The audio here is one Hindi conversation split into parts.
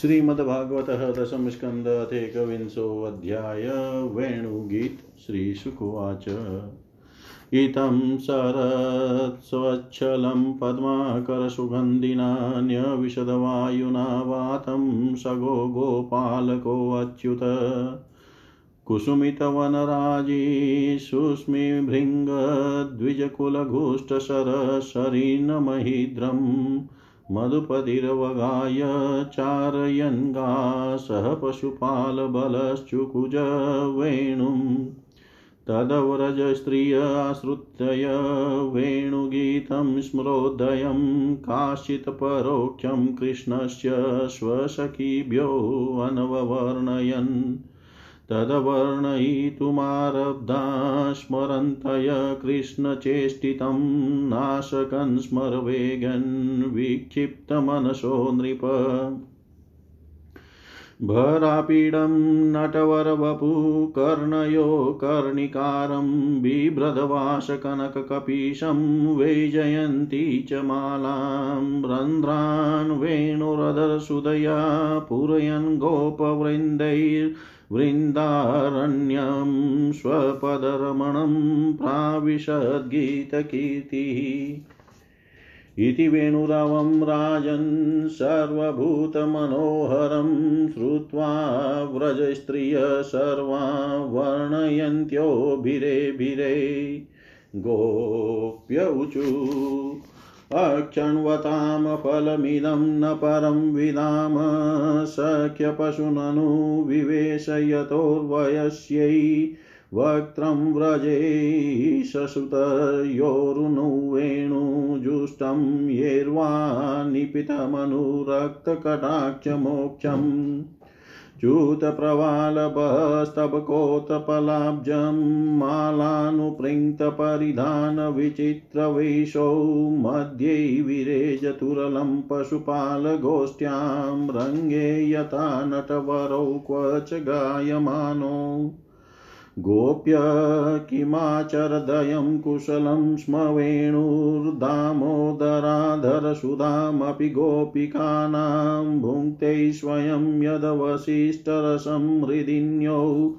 श्रीमद्भागवत दशम स्कंद अथेकविंशोऽध्याय वेणुगीत श्रीशुकुवाच इतं शरत्स्वच्छलं पद्माकरसुगन्धिनान्यविशदवायुना वातं सगो गोपालकोऽच्युत कुसुमितवनराजी सुस्मिभृङ्गद्विजकुलघुष्टशरशरीर्णमहिद्रम् मधुपतिरवगाय चारयन्गा सह पशुपालबलश्चुकुज वेणुं। तदव्रजस्त्रियाश्रुत्य वेणुगीतं स्मरोदयं काश्चित्परोक्षं कृष्णस्य स्वसखिभ्यो अनववर्णयन्। तदवर्णयितुमारब्धा स्मरन्तय कृष्णचेष्टितं नाशकन् स्मरवेगन् विक्षिप्तमनसो नृप। भरापीडं नटवरवपु, कर्णयो कर्णिकारं, बिभ्रदवासकनककपीशं, वैजयन्ती च मालां, रन्ध्रान् वेणुरधरसुदया, पूरयन् गोपवृन्दैर् वृन्दारण्यं स्वपदरमणं प्राविशद्गीतकीर्तिः। इति वेणुरवं राजन् सर्वभूतमनोहरं श्रुत्वा व्रजस्त्रिय वर्णयन्त्योभिरेभिरे गोप्यौचु अक्षण्वतां फलमिदं न परं विदाम। सख्यपशुननु विवेशयतोर्वयस्यै वक्त्रं व्रजे ससुतयोरुनु वेणुजुष्टं येर्वा निपितमनुरक्तकटाक्षमोक्षम्। च्यूतप्रवालभस्तबकोत्पलाब्जं मालानुपृङ्क्तपरिधानविचित्रवेशौ मध्ये विरेजतुरलं पशुपालगोष्ठ्यां रङ्गे यथा नटवरौ क्व च गायमानो। गोप्य किमाचरदयं कुशलं स्म वेणुर्दामोदराधरसुधामपि गोपिकानां भुङ्क्ते स्वयं यदवशिष्टरसं हृदिन्यौ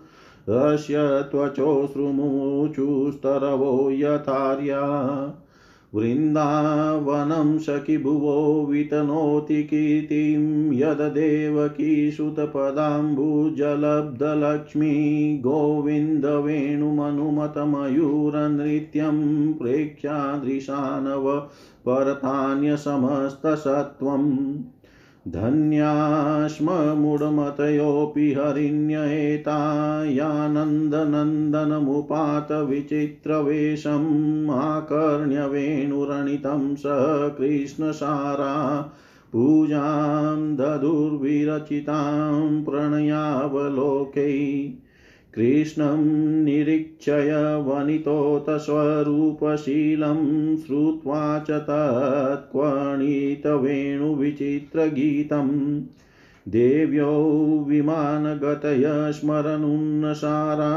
रस्य त्वचोऽश्रुमुचुस्तरवो यथार्या। वृन्दावनं सखिभुवो वितनोति कीर्तिं यददेवकीसुतपदाम्बुजलब्धलक्ष्मी गोविन्दवेणुमनुमतमयूरनृत्यं प्रेक्ष्यादृशानव परतान्यसमस्तसत्त्वम् धन्या स्म मूढमतयोऽपि हरिण्येता यानन्दनन्दनमुपात स कृष्णसारा पूजां दधुर्विरचितां प्रणयावलोकै कृष्णं निरीक्षय वनितोतस्वरूपशीलं श्रुत्वा च तत्क्वणितवेणुविचित्रगीतम् देव्यौ विमानगतय स्मरनुन्नसारा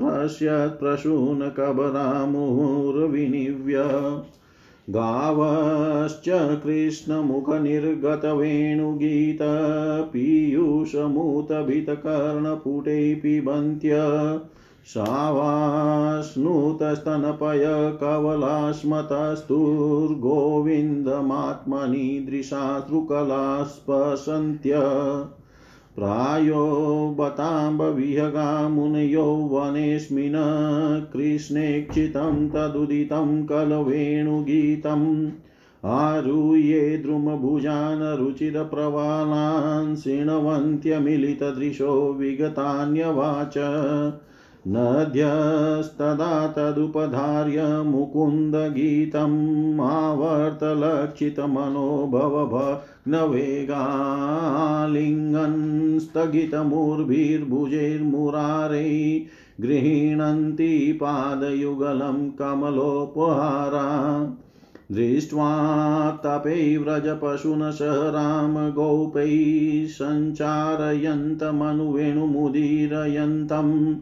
भ्रश्यत्प्रसूनकबरामुहुर्विनिव्य गावश्च कृष्णमुखनिर्गतवेणुगीत पीयूषमूतभितकर्णपुटे पिबन्त्य सावास्नुतस्तनपय कवलास्मतस्तुर्गोविन्दमात्मनि दृशाश्रुकलास्पशन्त्य प्रायो बताम्बविहगा मुनयो वनेऽस्मिन् कृष्णेक्षितं तदुदितं कलवेणुगीतम् आरुह्ये द्रुमभुजान् रुचिरप्रवालान् शृण्वन्त्यमिलितदृशो विगतान्यवाच। नद्यस्तदा तदुपधार्य मुकुन्दगीतम् आवर्तलक्षितमनोभवभग्नवेगालिङ्गन् स्थगितमुर्भिर्भुजैर्मुरारै गृह्णन्ति पादयुगलं कमलोपहारा। दृष्ट्वा तपै व्रजपशुन सह रामगोपै सञ्चारयन्तमनुवेणुमुदीरयन्तम्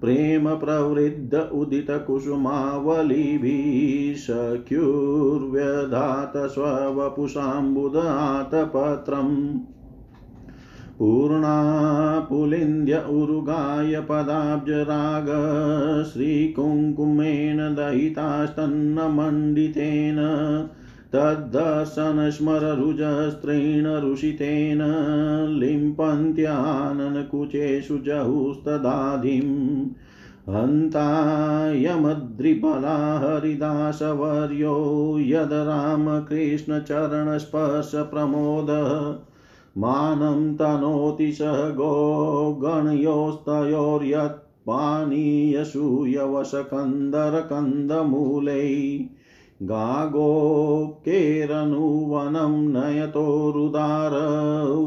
प्रेम प्रवृद्ध उदितकुसुमावलिभिः सख्युर्व्यधात स्ववपुषाम्बुदात पत्रम् पूर्णा पुलिन्द्य उरुगाय पदाब्जराग श्रीकुङ्कुमेन दयितास्तन्नमण्डितेन तद्दर्शनस्मररुजस्त्रेण रुषितेन लिम्पन्त्याननकुचेषु जहुस्तदाधिम् हन्तायमद्रिबला हरिदासवर्यो यद् रामकृष्णचरणस्पर्शप्रमोदः मानं तनोति स गोगणयोस्तयोर्यत्पानीयसूयवशकन्दरकन्दमूलै गागोप्केरनुवनं नयतोरुदार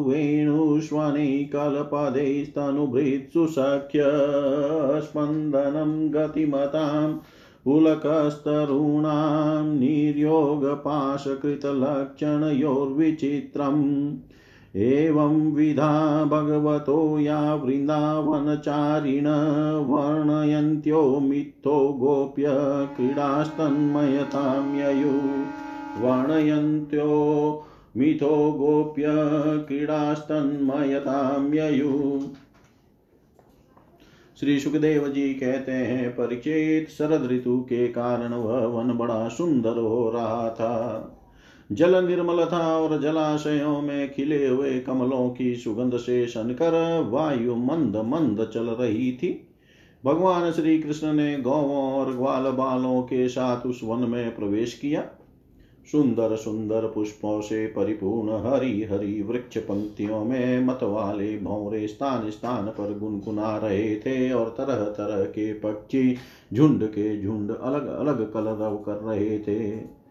वेणुष्वनैकल्पदैस्तनुभृत्सु सख्य स्पन्दनं गतिमतां पुलकस्तरूणां निर्योगपाशकृतलक्षणयोर्विचित्रम्। एवं विधा भगवतो या वृन्दावनचारिण वर्णयन्त्यो मिथ्यो गोप्य क्रीडास्तन्मयतां ययु वर्णयन्त्यो मिथो गोप्य क्रीडास्तन्मयतां ययु श्री सुखदेव जी कहते हैं, परिचित शरद ऋतु के कारण वह वन बड़ा सुंदर हो रहा था। जल निर्मल था और जलाशयों में खिले हुए कमलों की सुगंध से शनकर वायु मंद मंद चल रही थी। भगवान श्री कृष्ण ने गौवों और ग्वाल बालों के साथ उस वन में प्रवेश किया। सुंदर सुंदर पुष्पों से परिपूर्ण हरी हरी वृक्ष पंक्तियों में मत वाले भौरे स्थान स्थान पर गुनगुना रहे थे और तरह तरह के पक्षी झुंड के झुंड अलग अलग कलरव कर रहे थे।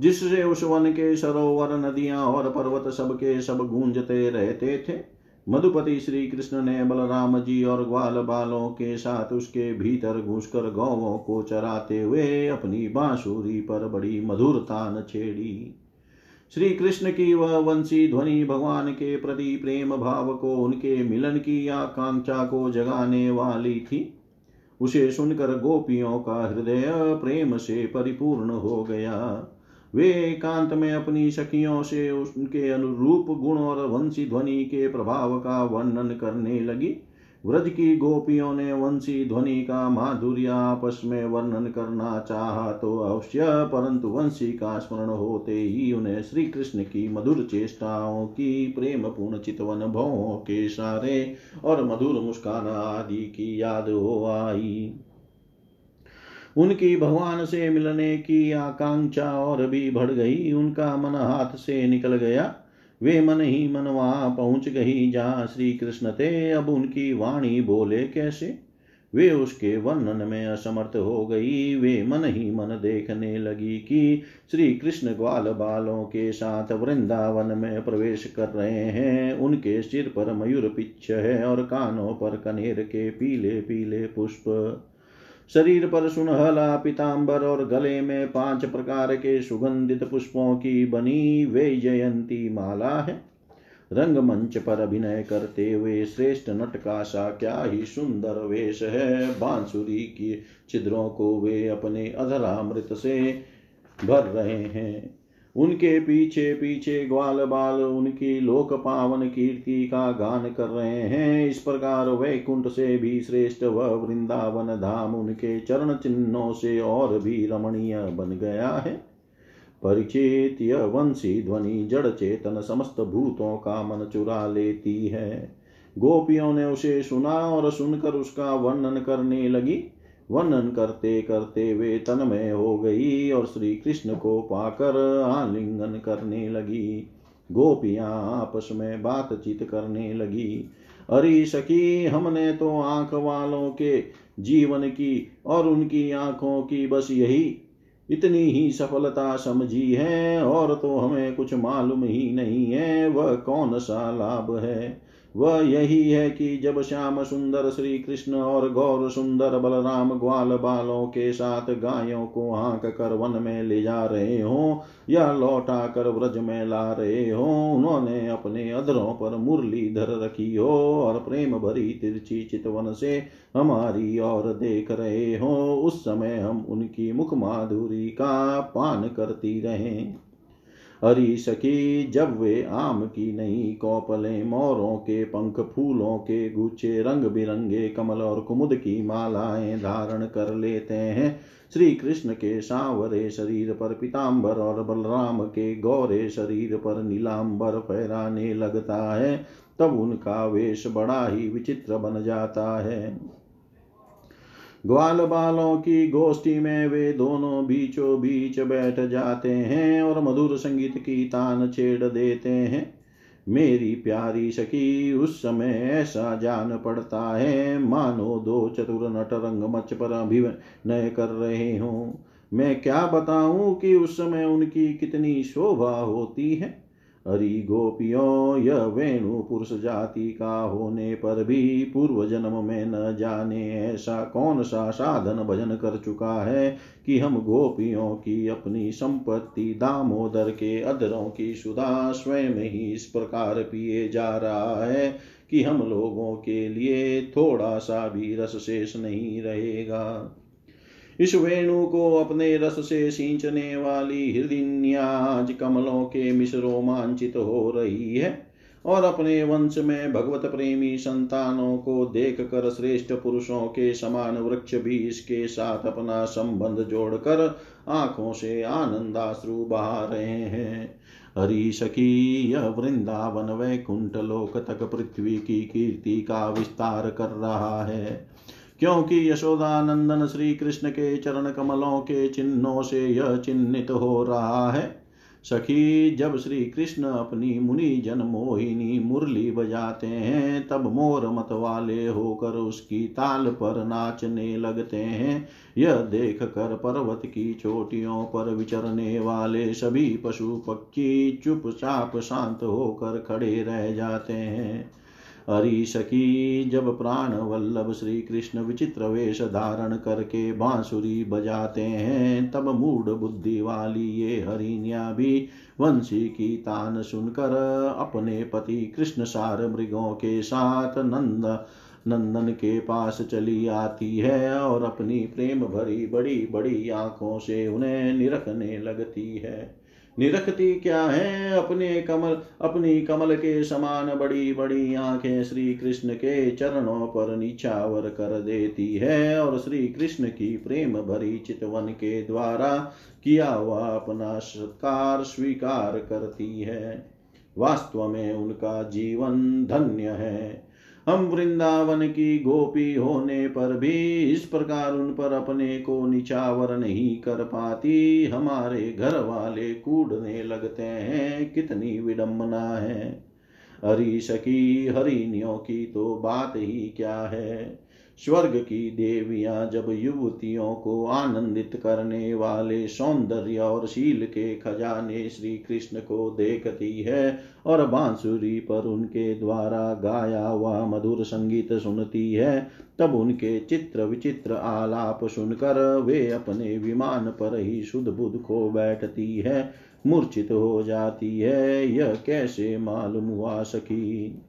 जिससे उस वन के सरोवर नदियाँ और पर्वत सब के सब गूंजते रहते थे। मधुपति श्री कृष्ण ने बलराम जी और ग्वाल बालों के साथ उसके भीतर घुसकर गौवों को चराते हुए अपनी बांसुरी पर बड़ी मधुरता न छेड़ी। श्री कृष्ण की वह वंशी ध्वनि भगवान के प्रति प्रेम भाव को उनके मिलन की आकांक्षा को जगाने वाली थी। उसे सुनकर गोपियों का हृदय प्रेम से परिपूर्ण हो गया। वे एकांत में अपनी सखियों से उनके अनुरूप गुण और वंशी ध्वनि के प्रभाव का वर्णन करने लगी। व्रज की गोपियों ने वंशी ध्वनि का माधुर्य आपस में वर्णन करना चाहा तो अवश्य, परंतु वंशी का स्मरण होते ही उन्हें श्री कृष्ण की मधुर चेष्टाओं की प्रेम पूर्ण चितवन भवों के सारे और मधुर मुस्कान आदि की याद हो आई। उनकी भगवान से मिलने की आकांक्षा और भी बढ़ गई। उनका मन हाथ से निकल गया। वे मन ही मन वहाँ पहुँच गई जहाँ श्री कृष्ण थे। अब उनकी वाणी बोले कैसे? वे उसके वर्णन में असमर्थ हो गई। वे मन ही मन देखने लगी कि श्री कृष्ण ग्वाल बालों के साथ वृंदावन में प्रवेश कर रहे हैं। उनके सिर पर मयूर पिच्छ है और कानों पर कनेर के पीले पीले पुष्प। शरीर पर सुनहला पीताम्बर और गले में पाँच प्रकार के सुगंधित पुष्पों की बनी वे जयंती माला है। रंगमंच पर अभिनय करते हुए श्रेष्ठ नट का सा क्या ही सुंदर वेश है। बांसुरी की छिद्रों को वे अपने अधरामृत से भर रहे हैं। उनके पीछे पीछे ग्वाल बाल, उनकी लोक पावन कीर्ति का गान कर रहे हैं। इस प्रकार वैकुंठ से भी श्रेष्ठ वह वृंदावन धाम उनके चरण चिन्हों से और भी रमणीय बन गया है। परिचित यह वंशी ध्वनि, जड़ चेतन समस्त भूतों का मन चुरा लेती है। गोपियों ने उसे सुना और सुनकर उसका वर्णन करने लगी। वर्णन करते करते वे तन्मय हो गई और श्री कृष्ण को पाकर आलिंगन करने लगी। गोपियाँ आपस में बातचीत करने लगी। अरे सखी, हमने तो आँख वालों के जीवन की और उनकी आँखों की बस यही, इतनी ही सफलता समझी है और तो हमें कुछ मालूम ही नहीं है, वह कौन सा लाभ है? वह यही है कि जब श्याम सुंदर श्री कृष्ण और गौर सुंदर बलराम ग्वाल बालों के साथ गायों को हाँक कर वन में ले जा रहे हो या लौटा कर व्रज में ला रहे हो, उन्होंने अपने अधरों पर मुरली धर रखी हो और प्रेम भरी तिरछी चितवन से हमारी और देख रहे हो। उस समय हम उनकी मुख माधुरी का पान करती रहें। हरी सखी, जब वे आम की नई कौपले मोरों के पंख फूलों के गुच्छे रंग बिरंगे कमल और कुमुद की मालाएँ धारण कर लेते हैं। श्री कृष्ण के सांवरे शरीर पर पीताम्बर और बलराम के गौरे शरीर पर नीलाम्बर फहराने लगता है, तब उनका वेश बड़ा ही विचित्र बन जाता है। ग्वाल बालों की गोष्ठी में वे दोनों बीचों बीच बैठ जाते हैं और मधुर संगीत की तान छेड़ देते हैं। मेरी प्यारी सखी, उस समय ऐसा जान पड़ता है। मानो दो चतुर नट रंगमच पर अभिनय कर रहे हो। मैं क्या बताऊँ कि उस समय उनकी कितनी शोभा होती है? हरि गोपियों, यह वेणु पुरुष जाति का होने पर भी पूर्व जन्म में न जाने ऐसा कौन सा साधन भजन कर चुका है कि हम गोपियों की अपनी संपत्ति दामोदर के अधरों की सुधा स्वयं ही इस प्रकार पिए जा रहा है कि हम लोगों के लिए थोड़ा सा भी रस शेष नहीं रहेगा। इस वेणु को अपने रस से सींचने वाली हृदय कमलों के मिश्र रोमांचित हो रही है और अपने वंश में भगवत प्रेमी संतानों को देख कर श्रेष्ठ पुरुषों के समान वृक्ष भी इसके साथ अपना संबंध जोड़कर आँखों से आनंदाश्रु बहा रहे हैं। हरि सखी यह वृंदावन वैकुंठ लोक तक पृथ्वी की कीर्ति का विस्तार कर रहा है। क्योंकि यशोदानंदन श्री कृष्ण के चरण कमलों के चिन्हों से यह चिन्हित हो रहा है। सखी, जब श्री कृष्ण अपनी मुनि जन मोहिनी मुरली बजाते हैं, तब मोर मत वाले होकर उसकी ताल पर नाचने लगते हैं। यह देख कर पर्वत की चोटियों पर विचरने वाले सभी पशु पक्षी चुपचाप शांत होकर खड़े रह जाते हैं। हरि सखी, जब प्राण वल्लभ श्री कृष्ण विचित्र वेश धारण करके बांसुरी बजाते हैं, तब मूड बुद्धि वाली ये हरिण्या भी वंशी की तान सुनकर अपने पति कृष्ण सार मृगों के साथ नंद, नंदन के पास चली आती है और अपनी प्रेम भरी बड़ी बड़ी आँखों से उन्हें निरखने लगती है। निरखती क्या है अपने कमल, अपनी कमल के समान बड़ी बड़ी आँखें श्री कृष्ण के चरणों पर निछावर कर देती है और श्री कृष्ण की प्रेम भरी चितवन के द्वारा किया हुआ अपना सत्कार स्वीकार करती है। वास्तव में उनका जीवन धन्य है। हम वृंदावन की गोपी होने पर भी इस प्रकार उन पर अपने को निचावर नहीं कर पाती। हमारे घर वाले कूड़ने लगते हैं, कितनी विडंबना है। हरी सखी हरिणियों की तो बात ही क्या है? स्वर्ग की देवियाँ जब युवतियों को आनंदित करने वाले सौंदर्य और शील के खजाने श्री कृष्ण को देखती है और बांसुरी पर उनके द्वारा गाया हुआ मधुर संगीत सुनती है, तब उनके चित्र विचित्र आलाप सुनकर वे अपने विमान पर ही शुद्ध बुद्ध खो बैठती है, मूर्छित हो जाती है, यह कैसे मालूम हुआ सकी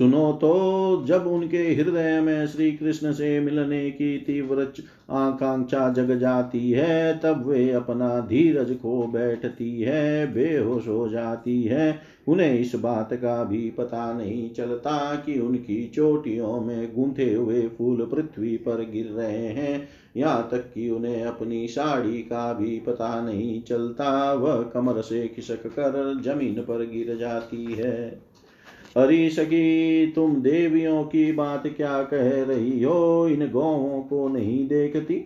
सुनो तो जब उनके हृदय में श्री कृष्ण से मिलने की तीव्र आकांक्षा जग जाती है, तब वे अपना धीरज खो बैठती है, बेहोश हो जाती है। उन्हें इस बात का भी पता नहीं चलता कि उनकी चोटियों में गूंथे हुए फूल पृथ्वी पर गिर रहे हैं। यहाँ तक कि उन्हें अपनी साड़ी का भी पता नहीं चलता, वह कमर से खिसक कर ज़मीन पर गिर जाती है। हरी सखी तुम देवियों की बात क्या कह रही हो? इन गौों को नहीं देखती।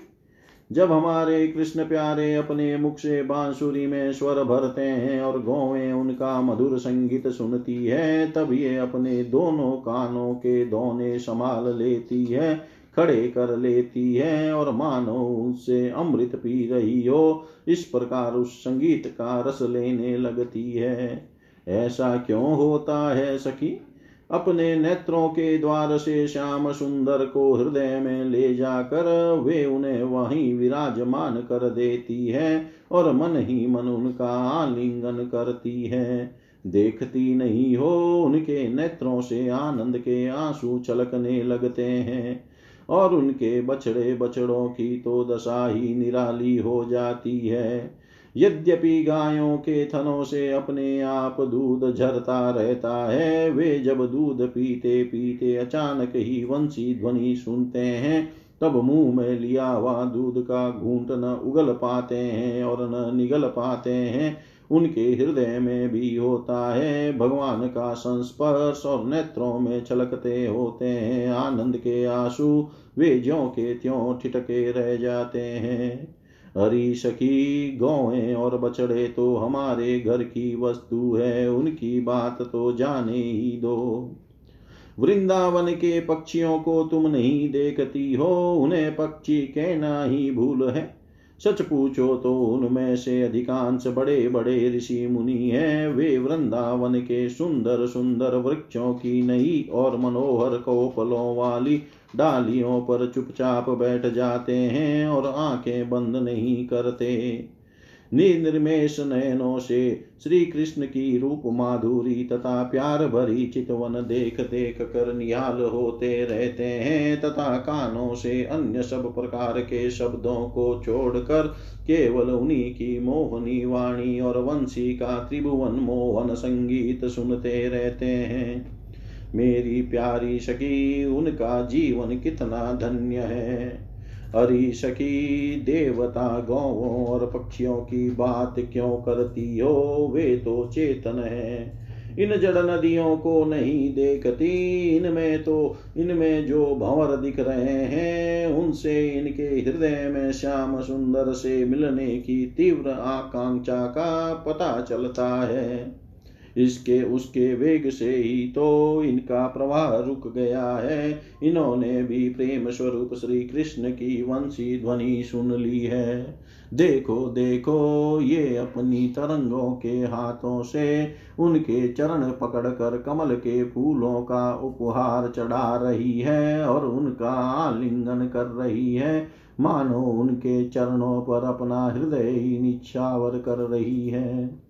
जब हमारे कृष्ण प्यारे अपने मुख से बांसुरी में स्वर भरते हैं और गौवें उनका मधुर संगीत सुनती है, तब ये अपने दोनों कानों के दोने संभाल लेती है, खड़े कर लेती है और मानो उससे अमृत पी रही हो। इस प्रकार उस संगीत का रस लेने लगती है। ऐसा क्यों होता है सखी? अपने नेत्रों के द्वार से श्याम सुंदर को हृदय में ले जाकर वे उन्हें वहीं विराजमान कर देती है और मन ही मन उनका आलिंगन करती है। देखती नहीं हो उनके नेत्रों से आनंद के आँसू छलकने लगते हैं और उनके बछड़े बछड़ों की तो दशा ही निराली हो जाती है। यद्यपि गायों के थनों से अपने आप दूध झरता रहता है, वे जब दूध पीते पीते अचानक ही वंशी ध्वनि सुनते हैं, तब मुँह में लिया हुआ दूध का घूंट न उगल पाते हैं और न निगल पाते हैं। उनके हृदय में भी होता है, भगवान का संस्पर्श और नेत्रों में छलकते होते हैं, आनंद के आँसू, वे ज्यो के त्यों ठिटके रह जाते हैं। हरी सखी, गौएँ और बछड़े तो हमारे घर की वस्तु है, उनकी बात तो जाने ही दो। वृंदावन के पक्षियों को तुम नहीं देखती हो, उन्हें पक्षी कहना ही भूल है। सच पूछो तो उनमें से अधिकांश बड़े बड़े ऋषि मुनि हैं। वे वृंदावन के सुंदर सुंदर वृक्षों की नई और मनोहर कोपलों वाली डालियों पर चुपचाप बैठ जाते हैं और आँखें बंद नहीं करते। निर्निर्मेश नयनों से श्री कृष्ण की रूप माधुरी तथा प्यार भरी चितवन देख देख कर निहाल होते रहते हैं तथा कानों से अन्य सब प्रकार के शब्दों को छोड़कर केवल उन्हीं की मोहनी वाणी और वंशी का त्रिभुवन मोहन संगीत सुनते रहते हैं। मेरी प्यारी सखी, उनका जीवन कितना धन्य है। हरी सखी देवता गौवों और पक्षियों की बात क्यों करती हो? वे तो चेतन है। इन जड़ नदियों को नहीं देखती। इनमें तो इनमें जो भंवर दिख रहे हैं, उनसे इनके हृदय में श्याम सुंदर से मिलने की तीव्र आकांक्षा का पता चलता है। इसके उसके वेग से ही तो इनका प्रवाह रुक गया है। इन्होंने भी प्रेम स्वरूप श्री कृष्ण की वंशी ध्वनि सुन ली है। देखो देखो, ये अपनी तरंगों के हाथों से उनके चरण पकड़कर कमल के फूलों का उपहार चढ़ा रही है और उनका आलिंगन कर रही है। मानो उनके चरणों पर अपना हृदय निछावर कर रही है।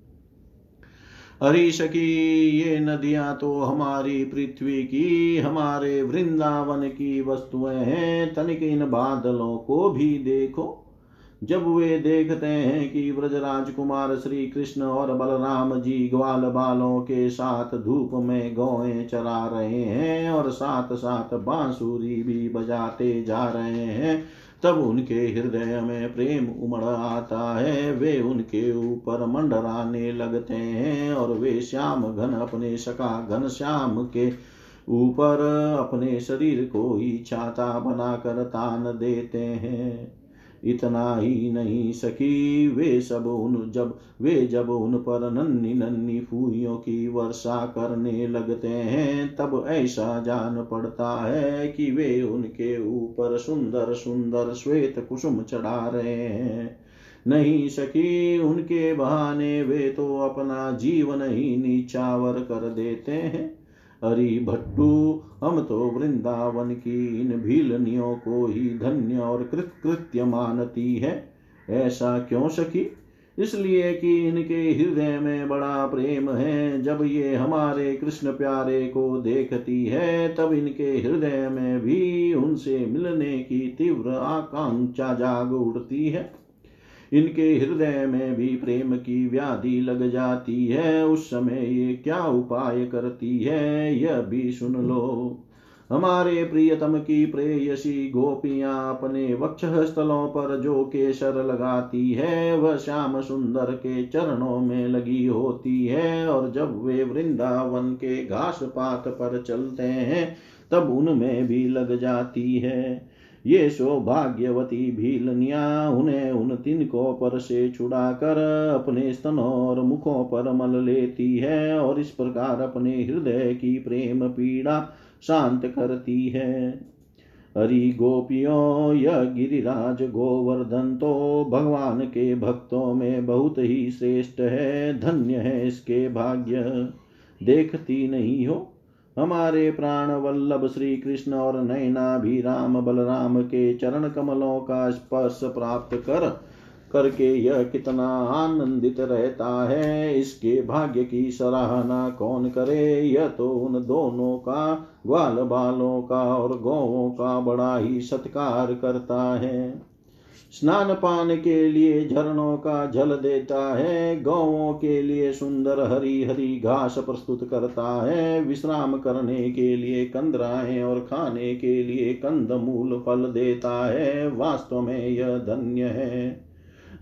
हरी सखी, ये नदियाँ तो हमारी पृथ्वी की, हमारे वृंदावन की वस्तुएँ हैं। तनिक इन बादलों को भी देखो। जब वे देखते हैं कि व्रज कुमार श्री कृष्ण और बलराम जी ग्वाल बालों के साथ धूप में गौएँ चरा रहे हैं और साथ साथ बांसुरी भी बजाते जा रहे हैं तब उनके हृदय में प्रेम उमड़ आता है। वे उनके ऊपर मंडराने लगते हैं और वे श्याम घन अपने सका घन श्याम के ऊपर अपने शरीर को ही छाता बनाकर तान देते हैं। इतना ही नहीं सकी वे सब उन जब, वे जब उन पर नन्नी नन्नी फूलियों की वर्षा करने लगते हैं, तब ऐसा जान पड़ता है कि वे उनके ऊपर सुंदर सुंदर श्वेत कुसुम चढ़ा रहे हैं। नहीं सकी उनके बहाने वे तो अपना जीवन ही नीचावर कर देते हैं। हरि भट्टू, हम तो वृंदावन की इन भीलनियों को ही धन्य और कृत कृत्य मानती है। ऐसा क्यों सकी इसलिए कि इनके हृदय में बड़ा प्रेम है। जब ये हमारे कृष्ण प्यारे को देखती है, तब इनके हृदय में भी उनसे मिलने की तीव्र आकांक्षा जाग उठती है। इनके हृदय में भी प्रेम की व्याधि लग जाती है। उस समय ये क्या उपाय करती है, यह भी सुन लो। हमारे प्रियतम की प्रेयसी गोपियाँ अपने वक्ष स्थलों पर जो केसर लगाती है, वह श्याम सुंदर के चरणों में लगी होती है और जब वे वृंदावन के घास पात पर चलते हैं, तब उनमें भी लग जाती है। ये सौभाग्यवती भीलनिया उन्हें उन तिनकों पर से छुड़ाकर अपने स्तनों और मुखों पर मल लेती है और इस प्रकार अपने हृदय की प्रेम पीड़ा शांत करती है। हरि गोपियों, यह गिरिराज गोवर्धन तो भगवान के भक्तों में बहुत ही श्रेष्ठ है, धन्य है इसके भाग्य। देखती नहीं हो हमारे प्राण वल्लभ श्री कृष्ण और नैना भी राम बलराम के चरण कमलों का स्पर्श प्राप्त कर, करके यह कितना आनंदित रहता है, इसके भाग्य की सराहना कौन करे? यह तो उन दोनों का, ग्वाल बालों का और गौों का बड़ा ही सत्कार करता है। स्नान पान के लिए झरनों का जल देता है गौों के लिए सुंदर हरी हरी घास प्रस्तुत करता है, विश्राम करने के लिए कंदराएँ और खाने के लिए कंद मूल फल देता है, वास्तव में यह धन्य है।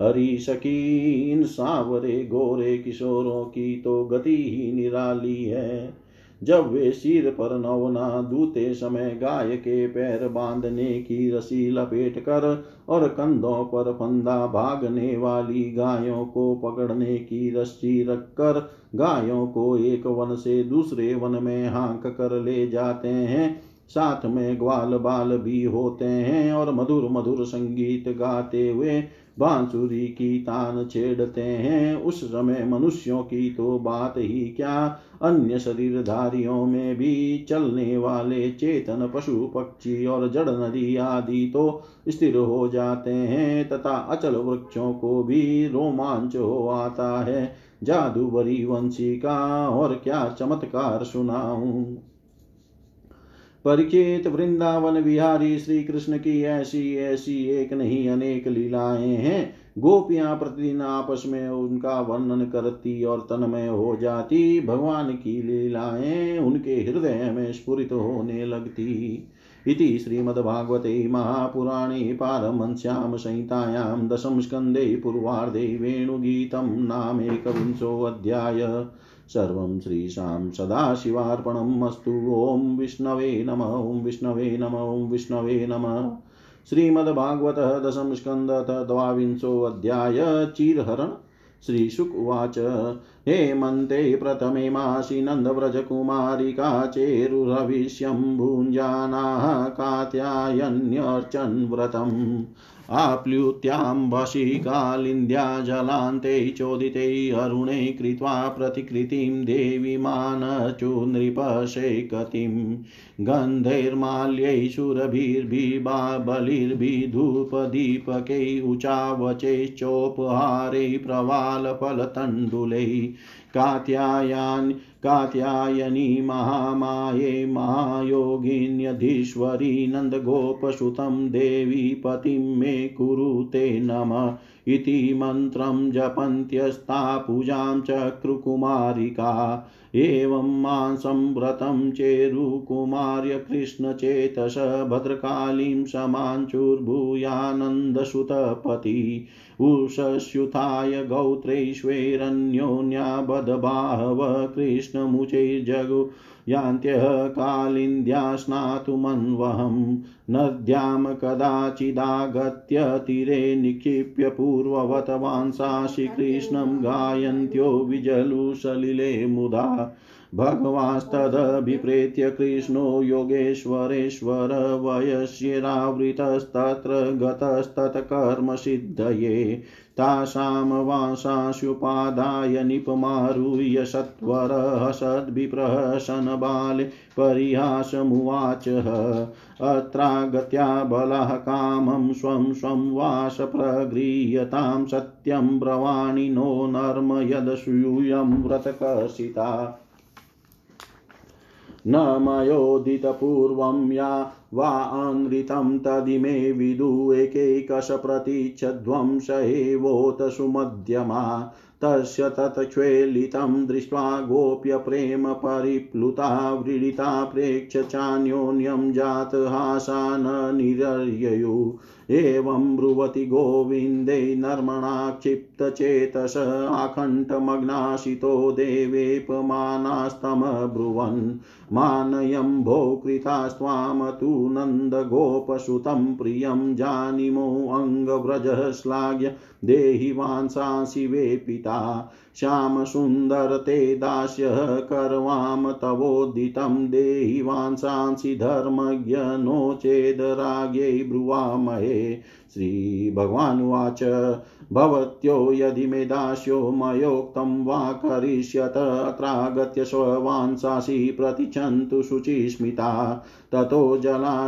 हरी शकीन, सावरे गोरे किशोरों की तो गति ही निराली है। जब वे सिर पर नवना दूते समय गाय के पैर बांधने की रसी लपेट कर और कंधों पर फंदा भागने वाली गायों को पकड़ने की रस्सी रखकर गायों को एक वन से दूसरे वन में हाँक कर ले जाते हैं। साथ में ग्वाल बाल भी होते हैं और मधुर मधुर संगीत गाते हुए बांसुरी की तान छेड़ते हैं। उस समय मनुष्यों की तो बात ही क्या? अन्य शरीरधारियों में भी चलने वाले चेतन, पशु, पक्षी और जड़ नदी आदि तो स्थिर हो जाते हैं तथा अचल वृक्षों को भी रोमांच हो आता है। जादूबरी वंशी का और क्या चमत्कार सुनाऊं। परीक्षित वृंदावन विहारी श्री कृष्ण की ऐसी ऐसी एक नहीं अनेक लीलाएँ हैं। गोपियाँ प्रतिदिन आपस में उनका वर्णन करती और तन्मय हो जाती। भगवान की लीलाएँ उनके हृदय में स्फुरित होने लगती। इति श्रीमद्भागवते महापुराणे पारमंस्यां संहितायां दशम स्कन्धे पूर्वार्धे वेणुगीतं नामेकविंशोऽध्याय सर्वं श्रीशां सदाशिवार्पणम् अस्तु। ॐ विष्णवे नम, ॐ विष्णवे नम, ॐ विष्णवे नमः। श्रीमद्भागवतः दशम स्कन्धः द्वाविंशोऽध्याय चीरहरण। श्रीशुक उवाच। हेमन्ते प्रथमे मासि नन्दव्रजकुमारिका चेरुरविश्यं भुञ्जानाः कात्यायन्यर्चन् व्रतम् आप्लुत्याम्बसि कालिन्द्या जलान्ते चोदिते अरुणे कृत्वा प्रतिकृतिं देवीमानचु नृपशेकतिं गन्धैर्माल्यै सुरभिर्भिबा बलिर्भिधूपदीपकै उचावचैश्चोपहारै प्रवालफलतण्डुलै कात्यायान् कात्यायनी महामाये महायोगिन्यधीश्वरी नन्दगोपसुतं देवी पतिं मे कुरुते नमः। इति मन्त्रं जपन्त्यस्ता पूजां चक्रुकुमारिका। एवं मांसं व्रतं चेरुकुमार्य कृष्णचेतस भद्रकालीं समाञ्चुर्भूयानन्दसुतपति। उषस्युताय गौत्रैश्वैरन्योन्याबदबाहव कृष्णमुचैर्जगु यान्त्यः कालिन्द्या स्नातुमन्वहं नद्यां कदाचिदागत्य तीरे निक्षिप्य पूर्ववत वांसांसि कृष्णं गायन्त्यो विजलुसलिले मुदा भगवांस्तदभिप्रेत्य कृष्णो योगेश्वरेश्वर वयस्यरावृतस्तत्र गतस्तत्कर्मसिद्धये तासां वांसांस्युपादाय निपमारुह्य सत्वरः सद्विप्रहसनबाले परिहासमुवाचः अत्रागत्या बलः कामं स्वं स्वं वास प्रगृह्यतां सत्यं ब्रवाणि नो नर्म यदसूयं व्रतकर्षिता। न मयोदितपूर्वं या वा अनृतं तदिमे विदु एकैकशप्रतीच्छध्वं स एवोत सुमध्यमा तस्य तत्क्ष्वेलितं दृष्ट्वा गोप्य प्रेम परिप्लुता व्रीडिता प्रेक्ष्य चान्योन्यं जातहासा न निरर्ययु। एवं ब्रुवति गोविन्दे नर्मणा क्षिप्तचेतस आकण्ठमग्नाशितो देवेपमानास्तमब्रुवन् मानयम्भो कृतास्त्वां तु नन्दगोपसुतं प्रियं व्रज श्लाघ्य देहि वांसांसि वे पिता। श्यामसुन्दर ते दास्यः करवाम तवोदितं। देहि वांसांसि धर्मज्ञ नो चेदराज्ञै ब्रुवामहे। श्रीभगवानुवाच भवत्यो यदि मे दास्यो मयोक्तं वा करिष्यत, अत्रागत्य स्ववांसासि प्रतिच्छन्तु शुचिस्मिता ततो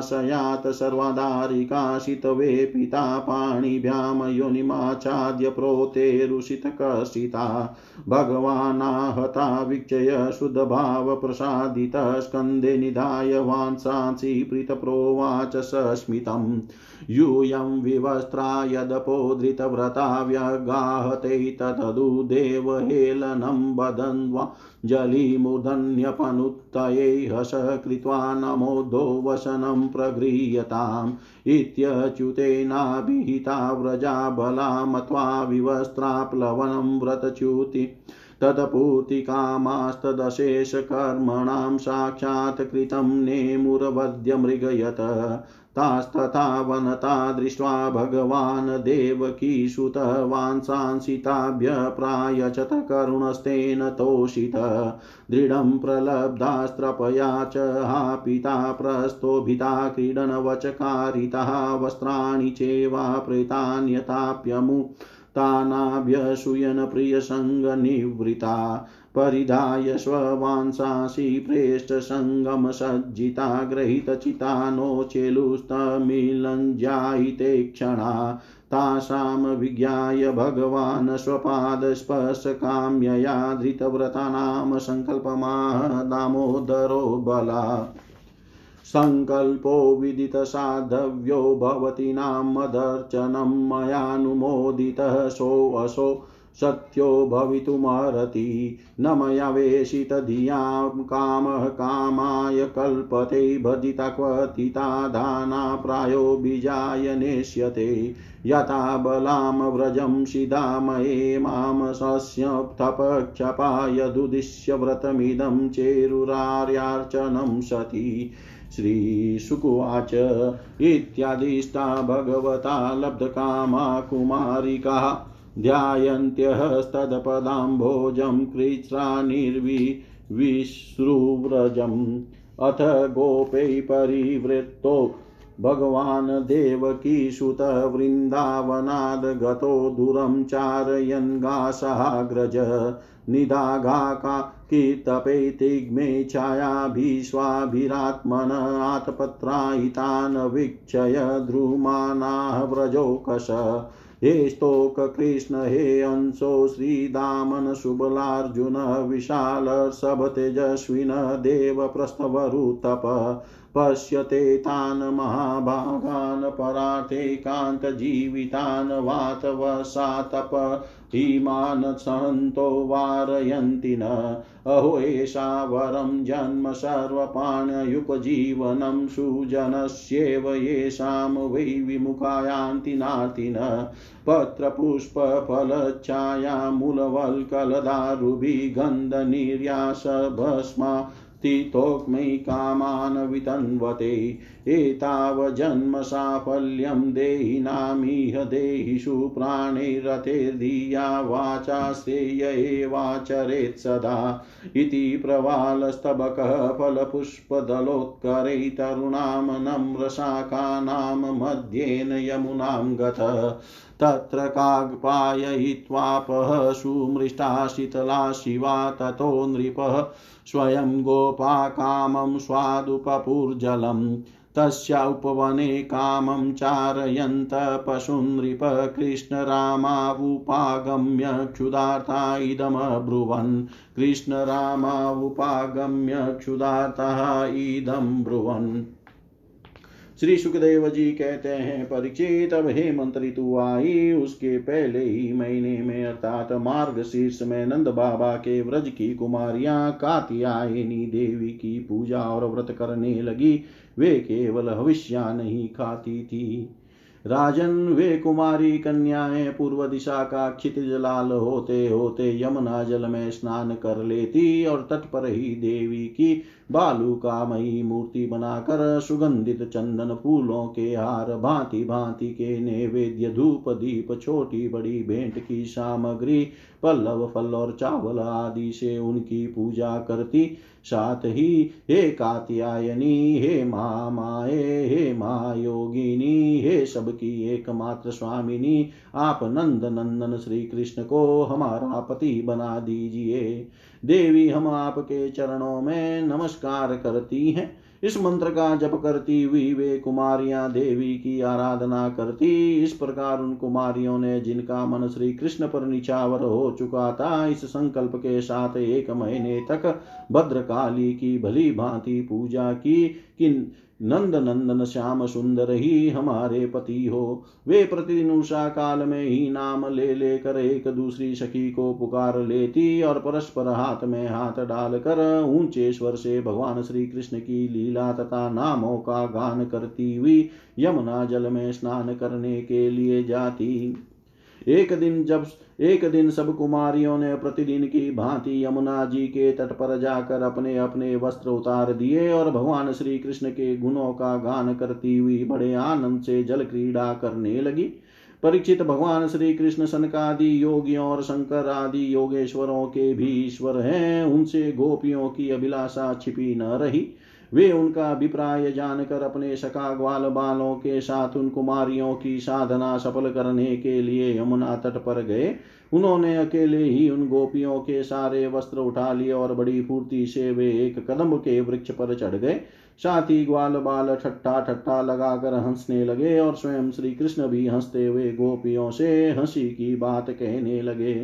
प्राशयात् सर्वाधारिकाशितवे पिता पाणिभ्यां योनिमाच्छाद्य प्रोतेरुषितकर्षिता भगवानाहता वीक्षय शुद्धभावप्रसादितः स्कन्दे निधाय वांसांसि प्रीतप्रोवाच सस्मितम् यूयं विवस्त्रा यदपो धृतव्रता व्यगाहते तदु देवहेलनं वदन्वा जलिमुदन्यपनुत्तये हस कृत्वा नमोदो वसनं प्रगृह्यताम् इत्यच्युतेनाभिहिता व्रजा बला मत्वा विवस्त्राप्लवनं व्रतच्युति तत्पूर्तिकामास्तदशेषकर्मणां साक्षात् कृतं नेमुरवद्यमृगयत तास्तथा वनता दृष्ट्वा भगवान् देवकीसुतवांसांसिताभ्यप्रायचत करुणस्तेन तोषित। दृढं प्रलब्धास्त्रपया च हा पिता प्रस्तोभिता क्रीडनवचकारितः वस्त्राणि चेवा प्रेतान्यताप्यमु तानाभ्यसूयन प्रियसङ्गनिवृता परिधाय स्ववांसांसि प्रेष्ठसङ्गमसज्जिता ग्रहीतचिता नो चेलुस्तमिलञ्जायिते क्षणा तासां विज्ञाय भगवान् स्वपादस्पर्शकाम्यया धृतव्रतानां सङ्कल्पमाह दामोदरो बला। सङ्कल्पो विदितसाधव्यो भवति नामदर्चनं मयानुमोदितः सोऽसौ सत्यो भवितुमर्हति न मया वेशितधियाँ कामः कामाय कल्पते भजिता क्वथिता दाना प्रायो बीजाय नेष्यते। यथा बलां व्रजं शिदामये माँ सस्यप्तपक्षपाय दुदिश्य व्रतमिदं चेरुरार्यार्चनं सति। श्रीशुकुवाच इत्यादिष्टा भगवता लब्धकामा कुमारिका। ध्यायन्त्यस्तदपदाम्भोजं कृच्छ्रानिर्विश्रुव्रजम् अथ गोपै परिवृत्तो भगवान् देवकीसुतवृन्दावनाद् गतो दूरं चारयन् गासाग्रज निदाघाका कीर्तपे तिग्मे छायाभिस्वाभिरात्मन आतपत्रायितान् वीक्षय ध्रुमानाः व्रजोकश। हे स्तोक कृष्ण, हे अंशो श्रीदामन, शुबलार्जुन, विशाल सभतेजस्विन देवप्रस्थवरुतप पश्यते तान् महाभागान् परार्थेकान्तजीवितान् वातवसातप इमान् सन्तो वारयन्ति न। अहो, एषा वरं जन्म सर्वपाणयुपजीवनं सुजनस्येव येषां वै विमुखायान्ति नार्तिन पत्रपुष्पफलच्छायामूलवल्कलदारुभिगन्धनिर्यासभस्मा स्थितोक्मयि कामान् वितन्वते। एतावजन्म साफल्यं देहिनामिह देहिषु प्राणैरथैर्धिया वाचा श्रेय एवाचरेत् सदा। इति प्रवालस्तबकः फलपुष्पदलोत्करै तरुणां नम्रशाखानां मध्येन यमुनां गतः। तत्र काग्पाययित्वापः सुमृष्टा शीतला शिवा ततो नृपः स्वयं गोपाकामं स्वादुपपुर्जलम् तस्य उपवने कामं चारयन्त कृष्णरामावुपागम्य क्षुधार्ता इदमब्रुवन् कृष्णरामावुपागम्य क्षुधार्तः इदं ब्रुवन्। श्री सुखदेव जी कहते हैं परीक्षित अब हे मंत्री, तू आई। उसके पहले ही महीने में, अर्थात मार्ग शीर्ष में, नंद बाबा के व्रज की कुमारियाँ कात्यायनी देवी की पूजा और व्रत करने लगी। वे केवल हविष्या नहीं खाती थी। राजन वे कुमारी कन्याएँ पूर्व दिशा का क्षितिज लाल होते होते यमुना जल में स्नान कर लेती और तट पर ही देवी की बालू का मई मूर्ति बनाकर सुगंधित चंदन फूलों के हार, भांति भांति के नैवेद्य, धूप, दीप, छोटी बड़ी भेंट की सामग्री, पल्लव फल और चावल आदि से उनकी पूजा करती। साथ ही हे कात्यायनी, हे मा माए हे मा योगिनी हे सबकी एकमात्र स्वामिनी, आप नंद नंदन श्री कृष्ण को हमारा पति बना दीजिए। देवी हम आपके चरणों में नमस्कार करती हैं। इस मंत्र का जप करती हुई वे कुमारियाँ देवी की आराधना करती। इस प्रकार उन कुमारियों ने जिनका मन श्री कृष्ण पर निचावर हो चुका था, इस संकल्प के साथ एक महीने तक भद्रकाली की भली भांति पूजा की, कि नंद नंदन श्याम सुंदर ही हमारे पति हो। वे प्रतिदिन उषा काल में ही नाम ले लेकर एक दूसरी सखी को पुकार लेती और परस्पर हाथ में हाथ डालकर ऊँचे स्वर से भगवान श्री कृष्ण की लीला तथा नामों का गान करती हुई यमुना जल में स्नान करने के लिए जाती। एक दिन जब, एक दिन सब कुमारियों ने प्रतिदिन की भांति यमुना जी के तट पर जाकर अपने अपने वस्त्र उतार दिए और भगवान श्री कृष्ण के गुणों का गान करती हुई बड़े आनंद से जल क्रीड़ा करने लगी। परीक्षित भगवान श्री कृष्ण सनकादि योगियों और शंकर आदि योगेश्वरों के भी ईश्वर हैं, उनसे गोपियों की अभिलाषा छिपी न रही। वे उनका अभिप्राय जानकर अपने सका ग्वाल बालों के साथ उन कुमारियों की साधना सफल करने के लिए यमुना तट पर गए। उन्होंने अकेले ही उन गोपियों के सारे वस्त्र उठा लिए और बड़ी फूर्ति से वे एक कदम के वृक्ष पर चढ़ गए। साथ ही ग्वाल बाल ठट्ठा ठट्ठा लगाकर हंसने लगे और स्वयं श्री कृष्ण भी हँसते हुए गोपियों से हँसी की बात कहने लगे।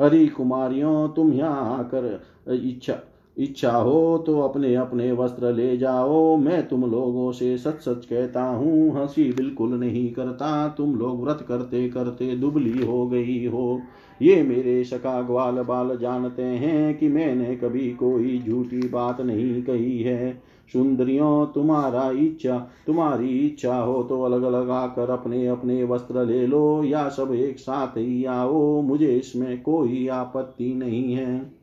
अरे कुमारियों, तुम यहाँ आकर इच्छा इच्छा हो तो अपने अपने वस्त्र ले जाओ। मैं तुम लोगों से सच सच कहता हूँ, हँसी बिल्कुल नहीं करता। तुम लोग व्रत करते करते दुबली हो गई हो। ये मेरे शका ग्वाल बाल जानते हैं कि मैंने कभी कोई झूठी बात नहीं कही है। सुंदरियों, तुम्हारा इच्छा, तुम्हारी इच्छा हो तो अलग अलग आकर अपने अपने वस्त्र ले लो या सब एक साथ ही आओ। मुझे इसमें कोई आपत्ति नहीं है।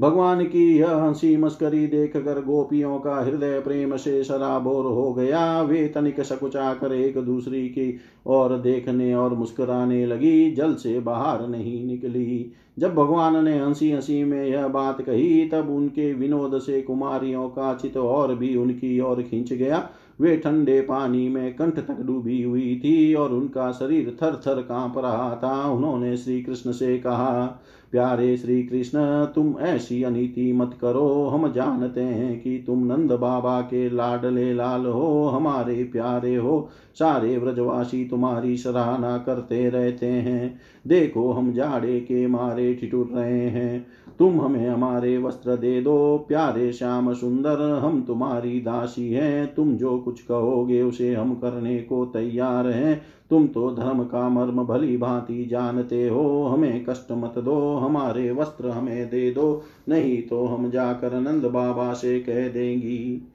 भगवान की यह हँसी मस्करी देख कर गोपियों का हृदय प्रेम से सराबोर हो गया। वे तनिक सकुचा कर एक दूसरी की और देखने और मुस्कुराने लगी, जल से बाहर नहीं निकली। जब भगवान ने हँसी हँसी में यह बात कही, तब उनके विनोद से कुमारियों का चित और भी उनकी ओर खींच गया। वे ठंडे पानी में कंठ तक डूबी हुई थी और उनका शरीर थर थर काँप रहा था। उन्होंने श्री कृष्ण से कहा, प्यारे श्री कृष्ण तुम ऐसी अनिति मत करो। हम जानते हैं कि तुम नंद बाबा के लाडले लाल हो, हमारे प्यारे हो। सारे व्रजवासी तुम्हारी सराहना करते रहते हैं। देखो हम जाड़े के मारे ठिठुर रहे हैं। तुम हमें हमारे वस्त्र दे दो। प्यारे श्याम सुंदर, हम तुम्हारी दासी हैं। तुम जो कुछ कहोगे उसे हम करने को तैयार हैं। तुम तो धर्म का मर्म भली भांति जानते हो। हमें कष्ट मत दो, हमारे वस्त्र हमें दे दो। नहीं तो हम जाकर नंद बाबा से कह देंगी।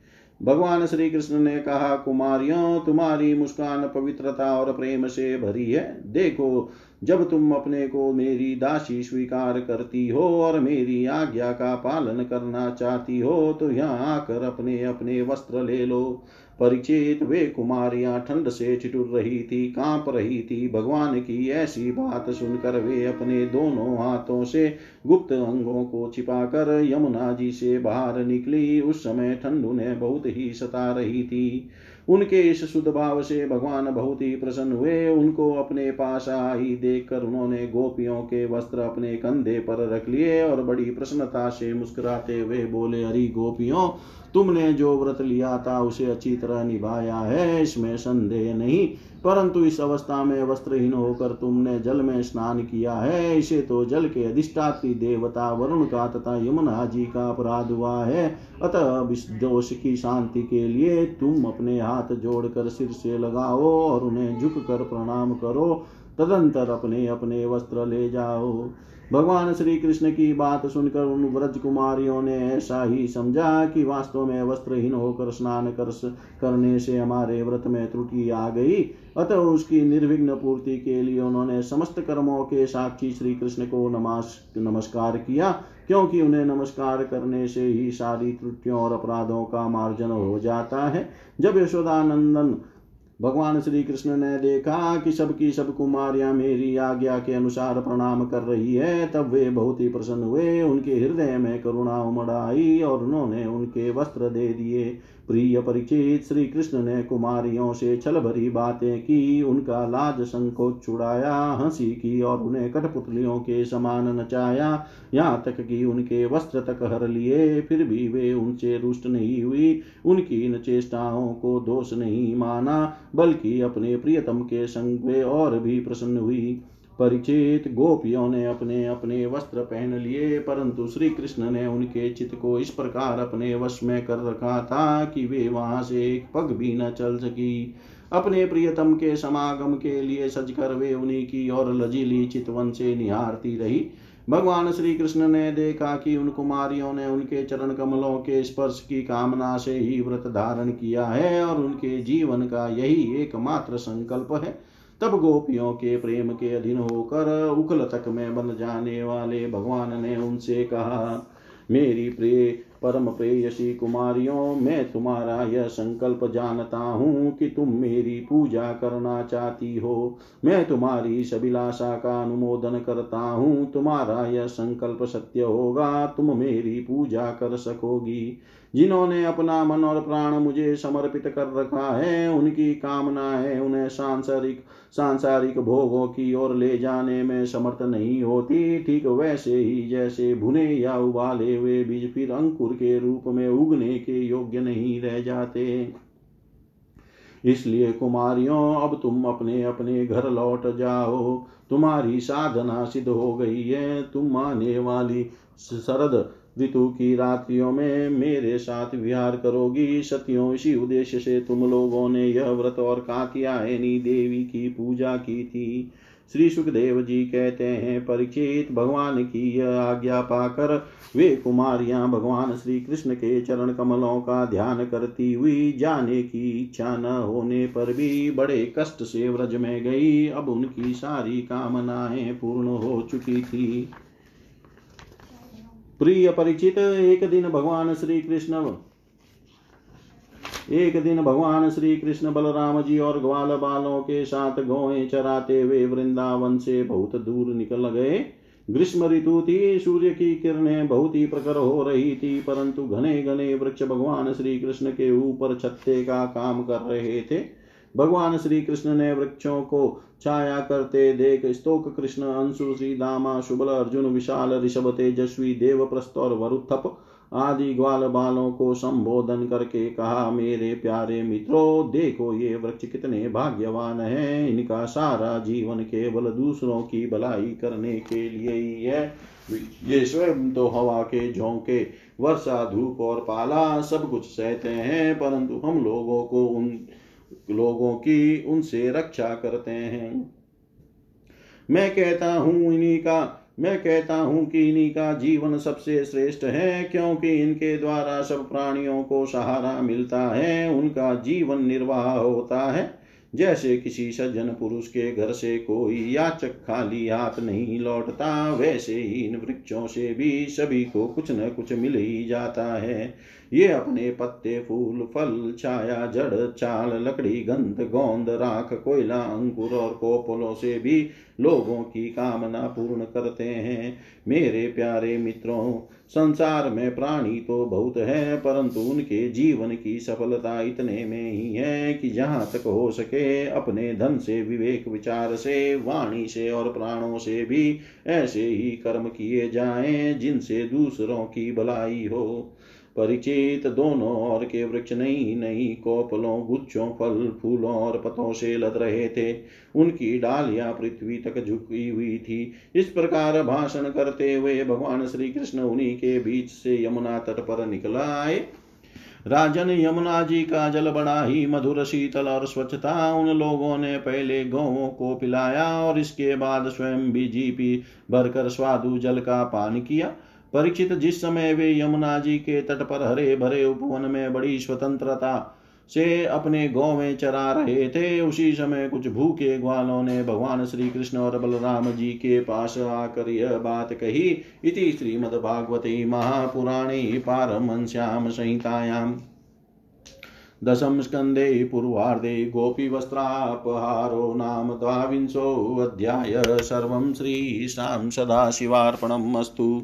भगवान श्री कृष्ण ने कहा, कुमारियों, तुम्हारी मुस्कान पवित्रता और प्रेम से भरी है। देखो जब तुम अपने को मेरी दासी स्वीकार करती हो और मेरी आज्ञा का पालन करना चाहती हो तो यहाँ आकर अपने अपने वस्त्र ले लो। परिचित वे कुमारियाँ ठंड से ठिठुर रही थी, काँप रही थी। भगवान की ऐसी बात सुनकर वे अपने दोनों हाथों से गुप्त अंगों को छिपाकर यमुना जी से बाहर निकली। उस समय ठंड उन्हें बहुत ही सता रही थी। उनके इस शुद्ध भाव से भगवान बहुत ही प्रसन्न हुए। उनको अपने पास आई देखकर उन्होंने गोपियों के वस्त्र अपने कंधे पर रख लिए और बड़ी प्रसन्नता से मुस्कुराते हुए बोले हरि गोपियों, तुमने जो व्रत लिया था उसे अच्छी तरह निभाया है, इसमें संदेह नहीं। परंतु इस अवस्था में वस्त्रहीन होकर तुमने जल में स्नान किया है। इसे तो जल के अधिष्ठात्री देवता वरुण का तथा यमुना जी का अपराध हुआ है। अतः दोष की शांति के लिए तुम अपने हाथ जोड़कर सिर से लगाओ और उन्हें झुक कर प्रणाम करो। तदंतर अपने अपने वस्त्र ले जाओ। भगवान श्री कृष्ण की बात सुनकर उन व्रज कुमारियों ने ऐसा ही समझा कि वास्तव में वस्त्रहीन होकर स्नान कर करने से हमारे व्रत में त्रुटि आ गई। अतः उसकी निर्विघ्न पूर्ति के लिए उन्होंने समस्त कर्मों के साक्षी श्री कृष्ण को नमास नमस्कार किया, क्योंकि उन्हें नमस्कार करने से ही सारी त्रुटियों और अपराधों का मार्जन हो जाता है। जब यशोदानंदन भगवान श्री कृष्ण ने देखा कि सबकी सब कुमारियाँ मेरी आज्ञा के अनुसार प्रणाम कर रही है। तब वे बहुत ही प्रसन्न हुए। उनके हृदय में करुणा उमड़ आई और उन्होंने उनके वस्त्र दे दिए। प्रिय परिचित श्री कृष्ण ने कुमारियों से छल भरी बातें की, उनका लाज संकोच छुड़ाया, हँसी की और उन्हें कठपुतलियों के समान नचाया। यहाँ तक कि उनके वस्त्र तक हर लिए, फिर भी वे उनसे रुष्ट नहीं हुई, उनकी इन चेष्टाओं को दोष नहीं माना, बल्कि अपने प्रियतम के संग वे और भी प्रसन्न हुई। परिचित गोपियों ने अपने अपने वस्त्र पहन लिए, परंतु श्री कृष्ण ने उनके चित्त को इस प्रकार अपने वश में कर रखा था कि वे वहाँ से एक पग भी न चल सकी। अपने प्रियतम के समागम के लिए सजकर वे उन्हीं की और लजीली चितवन से निहारती रही। भगवान श्री कृष्ण ने देखा कि उन कुमारियों ने उनके चरण कमलों के स्पर्श की कामना से ही व्रत धारण किया है और उनके जीवन का यही एकमात्र संकल्प है। तब गोपियों के प्रेम के अधीन होकर उखल तक में बन जाने वाले भगवान ने उनसे कहा, मेरी प्रिय परम प्रेयसी कुमारियों, मैं तुम्हारा यह संकल्प जानता हूँ कि तुम मेरी पूजा करना चाहती हो। मैं तुम्हारी सबिलाशा का अनुमोदन करता हूँ, तुम्हारा यह संकल्प सत्य होगा, तुम मेरी पूजा कर सकोगी। जिन्होंने अपना मन और प्राण मुझे समर्पित कर रखा है, उनकी कामना है, उन्हें सांसारिक सांसारिक भोगों की ओर ले जाने में समर्थ नहीं होती। ठीक वैसे ही जैसे भुने या उबाले हुए बीज फिर अंकुर के रूप में उगने के योग्य नहीं रह जाते। इसलिए कुमारियों, अब तुम अपने अपने घर लौट जाओ। तुम्हारी साधना सिद्ध हो गई है। तुम आने वाली शरद ऋतु की रात्रियों में मेरे साथ विहार करोगी। सतियों, इसी उद्देश्य से तुम लोगों ने यह व्रत और कात्यायनी देवी की पूजा की थी। श्री सुखदेव जी कहते हैं, परीक्षित, भगवान की यह आज्ञा पाकर वे कुमारियाँ भगवान श्री कृष्ण के चरण कमलों का ध्यान करती हुई जाने की इच्छा न होने पर भी बड़े कष्ट से व्रज में गई। अब उनकी सारी कामनाएँ पूर्ण हो चुकी थी। प्रिय परिचित एक दिन भगवान श्री कृष्ण एक दिन भगवान श्री कृष्ण बलराम जी और ग्वाल बालों के साथ गौएँ चराते हुए वृंदावन से बहुत दूर निकल गए। ग्रीष्म ऋतु थी, सूर्य की किरणें बहुत ही प्रखर हो रही थी, परंतु घने घने वृक्ष भगवान श्री कृष्ण के ऊपर छत्ते का काम कर रहे थे। भगवान श्री कृष्ण ने वृक्षों को छाया करते देख स्तोक कृष्ण, अंशु श्री दामा शुबल, अर्जुन, विशाल, ऋषभ, तेजस्वी देव प्रस्त और वरुथप आदि ग्वाल बालों को संबोधन करके कहा, मेरे प्यारे मित्रों, देखो ये वृक्ष कितने भाग्यवान हैं। इनका सारा जीवन केवल दूसरों की भलाई करने के लिए ही है। ये स्वयं तो हवा के झोंके, वर्षा, धूप और पाला सब कुछ सहते हैं, परंतु हम लोगों को उन लोगों की उनसे रक्षा करते हैं। मैं कहता हूँ इन्हीं का, मैं कहता हूँ कि इन्हीं का जीवन सबसे श्रेष्ठ है, क्योंकि इनके द्वारा सब प्राणियों को सहारा मिलता है, उनका जीवन निर्वाह होता है। जैसे किसी सज्जन पुरुष के घर से कोई याचक खाली हाथ नहीं लौटता, वैसे ही इन वृक्षों से भी सभी को कुछ न कुछ मिल ही जाता है। ये अपने पत्ते, फूल, फल, छाया, जड़, चाल, लकड़ी, गंध, गोंद, राख, कोयला अंकुर और कोपलों से भी लोगों की कामना पूर्ण करते हैं। मेरे प्यारे मित्रों, संसार में प्राणी तो बहुत है, परंतु उनके जीवन की सफलता इतने में ही है कि जहाँ तक हो सके अपने धन से, विवेक, विचार से, वाणी से और प्राणों से भी ऐसे ही कर्म किए जाएँ जिनसे दूसरों की भलाई हो। परिचित दोनों और के वृक्ष नई नई कोपलों, गुच्छों, फल, फूलों और पतों से लद रहे थे। उनकी डालियाँ पृथ्वी तक झुकी हुई थी। इस प्रकार भाषण करते हुए भगवान श्री कृष्ण उन्हीं के बीच से यमुना तट पर निकल आए। राजन यमुना जी का जल बड़ा ही मधुर, शीतल और स्वच्छ था उन लोगों ने पहले गौों को पिलाया और इसके बाद स्वयं भी जी पी भरकर स्वादु जल का पान किया। परीक्षित जिस समय वे यमुना जी के तट पर हरे भरे उपवन में बड़ी स्वतंत्रता से अपने गौ में चरा रहे थे, उसी समय कुछ भूखे ग्वालों ने भगवान श्री कृष्ण और बलराम जी के पास आकर यह बात कही। इति श्रीमद्भागवते महापुराणे पारमश्याम संहितायाम। दशम स्कंदे पूर्वार्धे गोपीवस्त्रापहारो नाम द्वाविंशोऽध्याय सर्वं श्रीशां सदाशिवार्पणम् अस्तु।